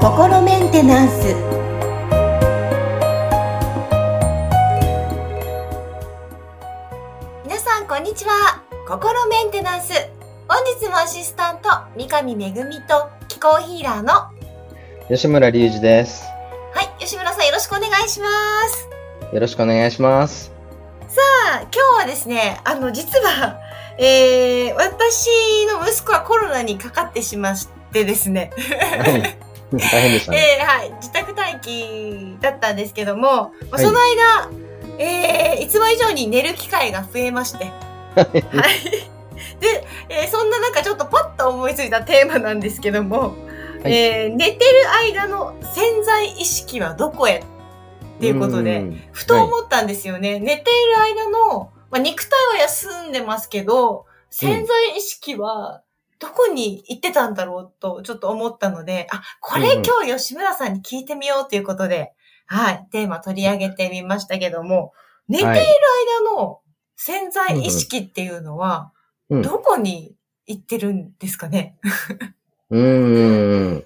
心メンテナンス皆さんこんにちは心メンテナンス本日もアシスタント三上恵と気候ヒーラーの吉村隆二です。はい吉村さんよろしくお願いしますよろしくお願いします。さあ今日はですねあの実はえー、私の息子はコロナにかかってしまってですねはい。大変でしたね。えーはい、自宅待機だったんですけども、まあその間、えーいつも以上に寝る機会が増えまして、はい。で、えーそんな中ちょっとパッと思いついたテーマなんですけども、はいえー寝てる間の潜在意識はどこへ？っていうことで、んふと思ったんですよね。寝ている間の、まあ、肉体は休んでますけど、潜在意識はどこに行ってたんだろうとちょっと思ったので、あ、これうんうん今日吉村さんに聞いてみようということで、はい、テーマ取り上げてみましたけども、寝ているはい間の潜在意識っていうのは、うん。どこに行ってるんですかね、うーん。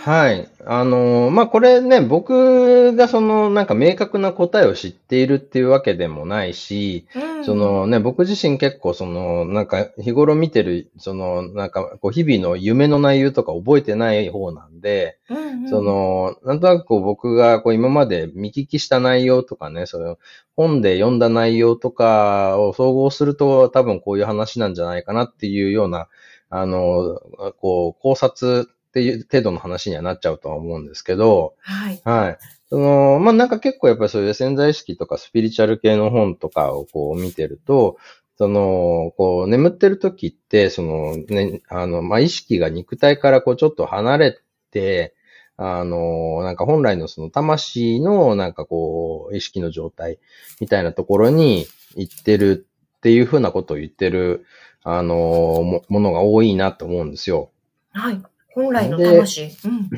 はい。あの、まあ、これね、僕がその、なんか明確な答えを知っているっていうわけでもないし、うんそのね、僕自身結構その、なんか日頃見てる、その、なんかこう日々の夢の内容とか覚えてない方なんで、うんうんそ、の、なんとなくこう僕がこう今まで見聞きした内容とかね、その本で読んだ内容とかを総合すると多分こういう話なんじゃないかなっていうような、あの、こう考察っていう程度の話にはなっちゃうとは思うんですけど、はい。はい。その、まあ、なんか結構やっぱりそういう潜在意識とかスピリチュアル系の本とかをこう見てると、その、こう眠ってる時って、そのね、あの、まあ、意識が肉体からこうちょっと離れて、あの、なんか本来のその魂のなんかこう意識の状態みたいなところに行ってるっていうふうなことを言ってる、あの、もものが多いなと思うんですよ。はい。本来の魂。うん。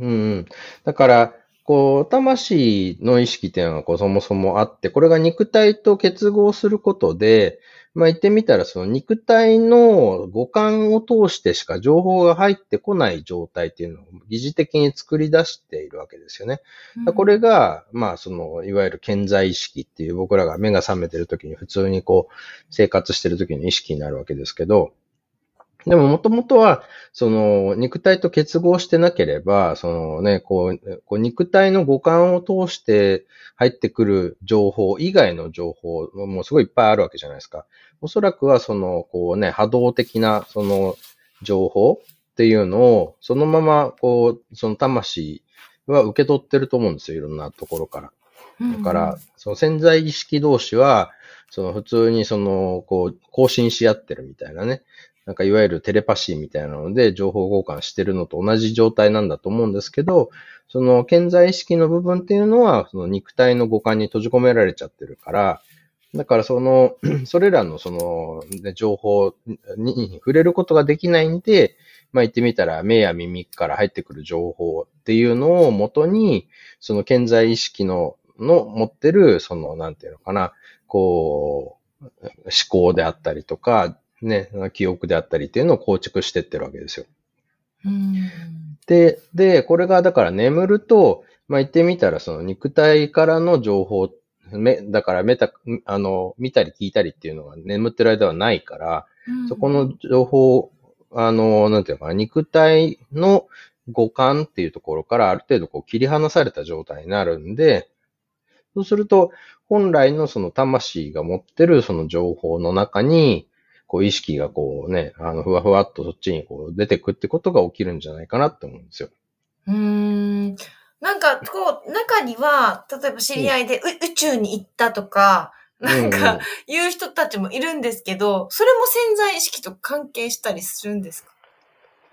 うんうん。だから、こう、魂の意識っていうのがこうそもそもあって、これが肉体と結合することで、まあ言ってみたらその肉体の五感を通してしか情報が入ってこない状態っていうのを疑似的に作り出しているわけですよね。だからこれが、まあその、いわゆる健在意識っていう僕らが目が覚めてる時に普通にこう生活してる時の意識になるわけですけど、でももともとは、その肉体と結合してなければ、そのね、こう、こう肉体の五感を通して入ってくる情報以外の情報もすごいいっぱいあるわけじゃないですか。おそらくはその、こうね、波動的なその情報っていうのを、そのまま、こう、その魂は受け取ってると思うんですよ。いろんなところから。うんだから、その潜在意識同士は、その普通にその、こう、更新し合ってるみたいなね。なんかいわゆるテレパシーみたいなので情報交換してるのと同じ状態なんだと思うんですけど、その健在意識の部分っていうのは、その肉体の五感に閉じ込められちゃってるから、だからその、それらのその、ね、情報に触れることができないんで、まあ言ってみたら目や耳から入ってくる情報っていうのを元に、その健在意識の、の持ってる、その、なんていうのかな、こう、思考であったりとか、ね、記憶であったりっていうのを構築してってるわけですよ。うん。で、で、これがだから眠ると、まあ言ってみたらその肉体からの情報、め、だからメタ、あの、見たり聞いたりっていうのが眠ってる間はないから、そこの情報、あの、なんていうのかな、肉体の五感っていうところからある程度こう切り離された状態になるんで、そうすると、本来のその魂が持ってるその情報の中に、こう意識がこうね、あの、ふわふわっとそっちにこう出てくってことが起きるんじゃないかなって思うんですよ。うーん。なんか、こう、中には、例えば知り合いで、う宇宙に行ったとか、なんうんうんか、言う人たちもいるんですけど、それも潜在意識と関係したりするんですか？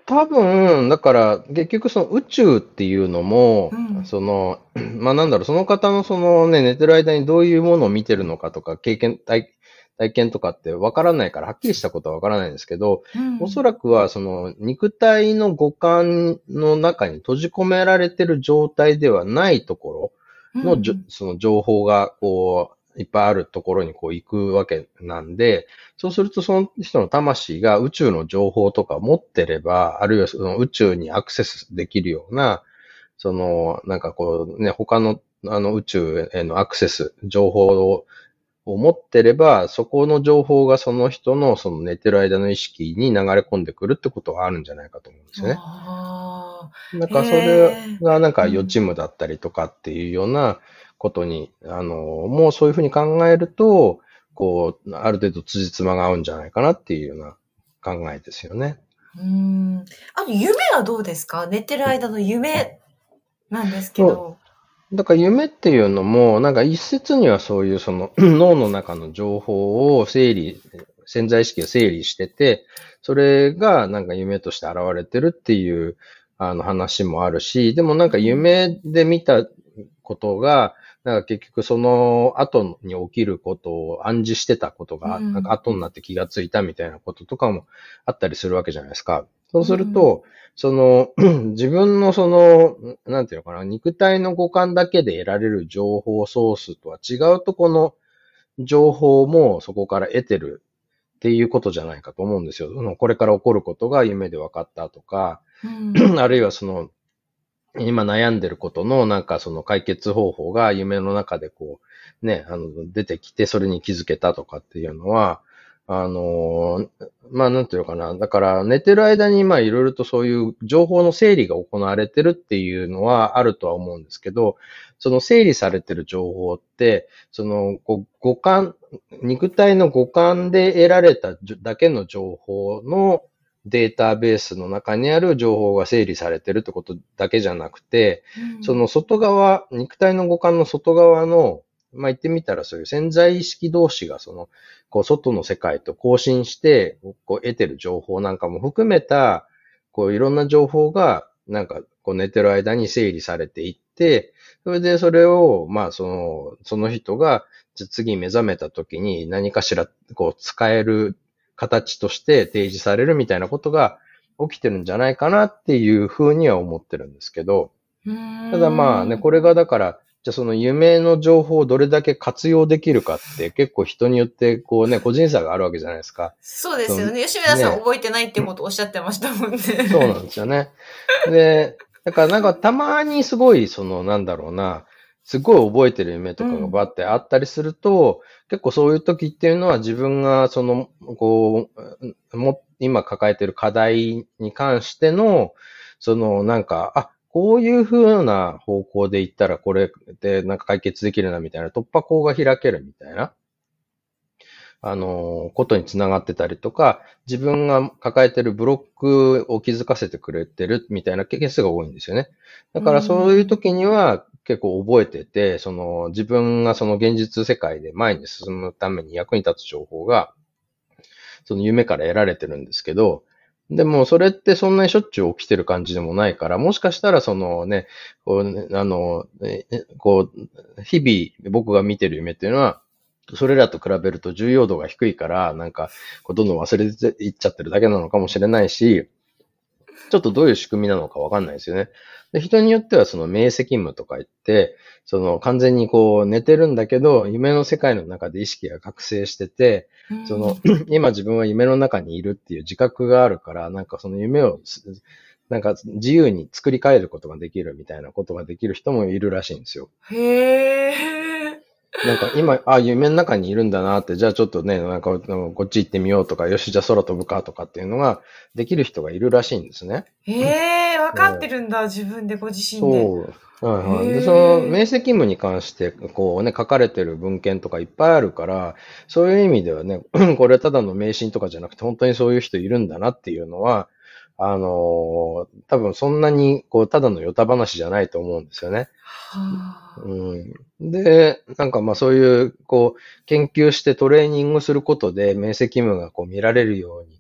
多分、だから、結局その宇宙っていうのも、うんその、まあなんだろう、その方のそのね、寝てる間にどういうものを見てるのかとか、経験、体体験とかってわからないから、はっきりしたことはわからないんですけど、おそららくはその肉体の五感の中に閉じ込められてる状態ではないところのじょ、その情報がこう、いっぱいあるところにこう行くわけなんで、そうするとその人の魂が宇宙の情報とかを持ってれば、あるいはその宇宙にアクセスできるような、その、なんかこうね、他のあの宇宙へのアクセス、情報をを持ってれば、そこの情報がその人のその寝てる間の意識に流れ込んでくるってことはあるんじゃないかと思うんですよね。なんかそれがなんか予知夢だったりとかっていうようなことに、あの、もうそういうふうに考えると、こう、ある程度辻褄が合うんじゃないかなっていうような考えですよね。うん。あの、夢はどうですか？寝てる間の夢なんですけど。だから夢っていうのも、なんか一説にはそういうその 脳の中の情報を整理、潜在意識を整理してて、それがなんか夢として現れてるっていうあの話もあるし、でもなんか夢で見たことが、なんか結局その後に起きることを暗示してたことが、なんか後になって気がついたみたいなこととかもあったりするわけじゃないですか。そうすると、その、自分のその、なんていうのかな、肉体の五感だけで得られる情報ソースとは違うとこの情報もそこから得てるっていうことじゃないかと思うんですよ。これから起こることが夢で分かったとか、うん、あるいはその、今悩んでることのなんかその解決方法が夢の中でこう、ね、あの、出てきてそれに気づけたとかっていうのは、あの、まあ、なんていうのかな。だから、寝てる間に、まあ、いろいろとそういう情報の整理が行われてるっていうのはあるとは思うんですけど、その整理されてる情報って、その、五感、肉体の五感で得られただけの情報のデータベースの中にある情報が整理されてるってことだけじゃなくて、うん、その外側、肉体の五感の外側のまあ、言ってみたらそういう潜在意識同士がその、こう、外の世界と交信して、こう、得てる情報なんかも含めた、こう、いろんな情報が、なんか、こう、寝てる間に整理されていって、それでそれを、まあ、その、その人が、次目覚めた時に何かしら、こう、使える形として提示されるみたいなことが起きてるんじゃないかなっていうふうには思ってるんですけど、ただまあね、これがだから、じゃあその夢の情報をどれだけ活用できるかって 結構人によってこうね、個人差があるわけじゃないですか。そうですよね。吉村さん、覚えてないってことをおっしゃってましたもんね。そうなんですよね。で、だからなんかたまにすごいそのなんだろうな、すごい覚えてる夢とかがバってあったりすると、うん、結構そういう時っていうのは自分がその、こう、も、今抱えてる課題に関しての、そのなんか、あ、こういう風な方向で行ったらこれでなんか解決できるなみたいな突破口が開けるみたいな、あの、ことにつながってたりとか、自分が抱えてるブロックを気づかせてくれてるみたいなケースが多いんですよね。だからそういう時には結構覚えてて、その自分がその現実世界で前に進むために役に立つ情報が、その夢から得られてるんですけど、でも、それってそんなにしょっちゅう起きてる感じでもないから、もしかしたらそのね、こう、あの、こう、日々僕が見てる夢っていうのは、それらと比べると重要度が低いから、なんか、どんどん忘れていっちゃってるだけなのかもしれないし、ちょっとどういう仕組みなのかわかんないですよね。で人によってはその明晰夢とか言って、その完全にこう寝てるんだけど、夢の世界の中で意識が覚醒してて、その、今自分は夢の中にいるっていう自覚があるから、なんかその夢を、なんか自由に作り変えることができるみたいなことができる人もいるらしいんですよ。へー。なんか今、あ、夢の中にいるんだなって、じゃあちょっとね、なんかこっち行ってみようとか、よし、じゃあ空飛ぶかとかっていうのができる人がいるらしいんですね。へえ、わかってるんだ、自分でご自身で。そう。はいはい。で、その、明晰夢に関して、こうね、書かれてる文献とかいっぱいあるから、そういう意味ではね、これただの迷信とかじゃなくて、本当にそういう人いるんだなっていうのは、あのー、多分そんなに、こう、ただのヨタ話じゃないと思うんですよね。うん、で、なんかまあそういう、こう、研究してトレーニングすることで、明晰夢がこう見られるように、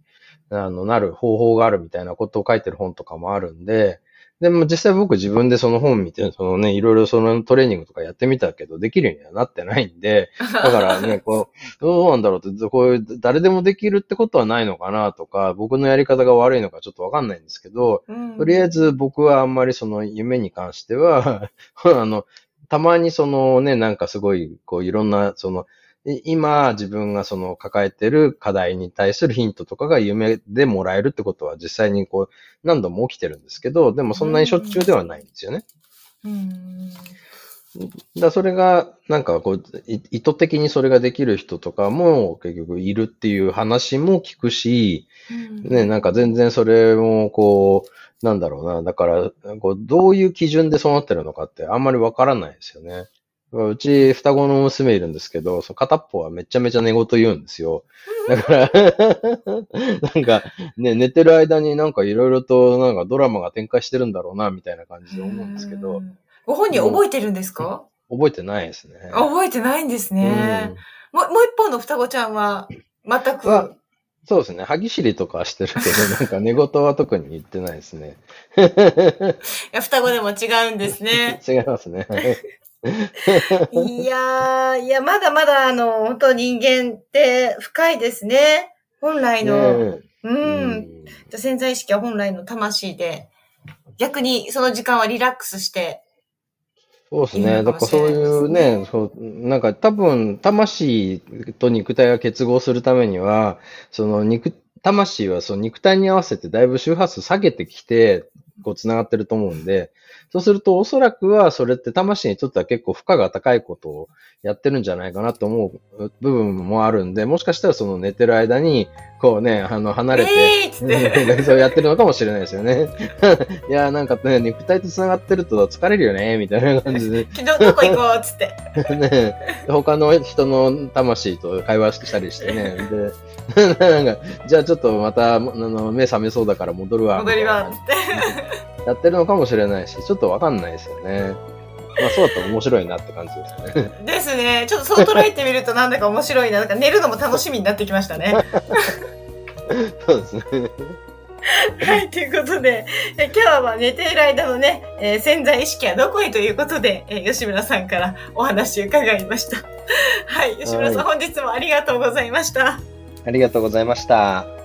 あの、なる方法があるみたいなことを書いてる本とかもあるんで、でも実際僕自分でその本見て、そのね、いろいろそのトレーニングとかやってみたけど、できるようにはなってないんで、だからね、こう、どうなんだろうって、こういう、誰でもできるってことはないのかなとか、僕のやり方が悪いのかちょっとわかんないんですけど、うん、とりあえず僕はあんまりその夢に関しては、あの、たまにそのね、なんかすごい、こういろんな、その、い今自分がその抱えてる課題に対するヒントとかが夢でもらえるってことは実際にこう何度も起きてるんですけど、でもそんなにしょっちゅうではないんですよね。うん。だそれが、なんかこう、い意図的にそれができる人とかも結局いるっていう話も聞くし、ね、なんか全然それもこう、なんだろうな。だから、こうどういう基準でそうなってるのかってあんまりわからないですよね。うち双子の娘いるんですけど、その片っぽはめちゃめちゃ寝言言うんですよ。だから、なんかね、寝てる間になんかいろいろとなんかドラマが展開してるんだろうな、みたいな感じで思うんですけど、うん。ご本人覚えてるんですか、覚えてないですね。あ覚えてないんですね。もう、もう一方の双子ちゃんは、全く？はそうですね。歯ぎしりとかはしてるけど、なんか寝言は特に言ってないですね。いや双子でも違うんですね。違いますね。いやー、いや、まだまだ、あの、本当人間って深いですね。本来の。ねう。ん潜在意識は本来の魂で、逆にその時間はリラックスして、そうですね。だからそういうねね、そう、なんか多分、魂と肉体が結合するためには、その肉、魂はその肉体に合わせてだいぶ周波数下げてきて、こう繋がってると思うんで、そうするとおそらくはそれって魂にとっては結構負荷が高いことをやってるんじゃないかなと思う部分もあるんで、もしかしたらその寝てる間に、こうね、あの、離れて、えー。そうやってるのかもしれないですよね。いや、なんかね、肉体と繋がってると疲れるよね、みたいな感じで。ど、どこ行こうっつって。ね、他の人の魂と会話したりしてね。で、なんか、じゃあちょっとまた、あの、目覚めそうだから戻るわ。戻りは、みつって。やってるのかもしれないし、ちょっとわかんないですよね。まあそうだったら面白いなって感じですね。ですね。ちょっとそう捉えてみるとなんだか面白いな。なんか寝るのも楽しみになってきましたね。そうですね。はい、ということで、え今日はまあ寝ている間のね、えー潜在意識はどこへということで、えー吉村さんからお話伺いました。はい、吉村さん、は本日もありがとうございました。ありがとうございました。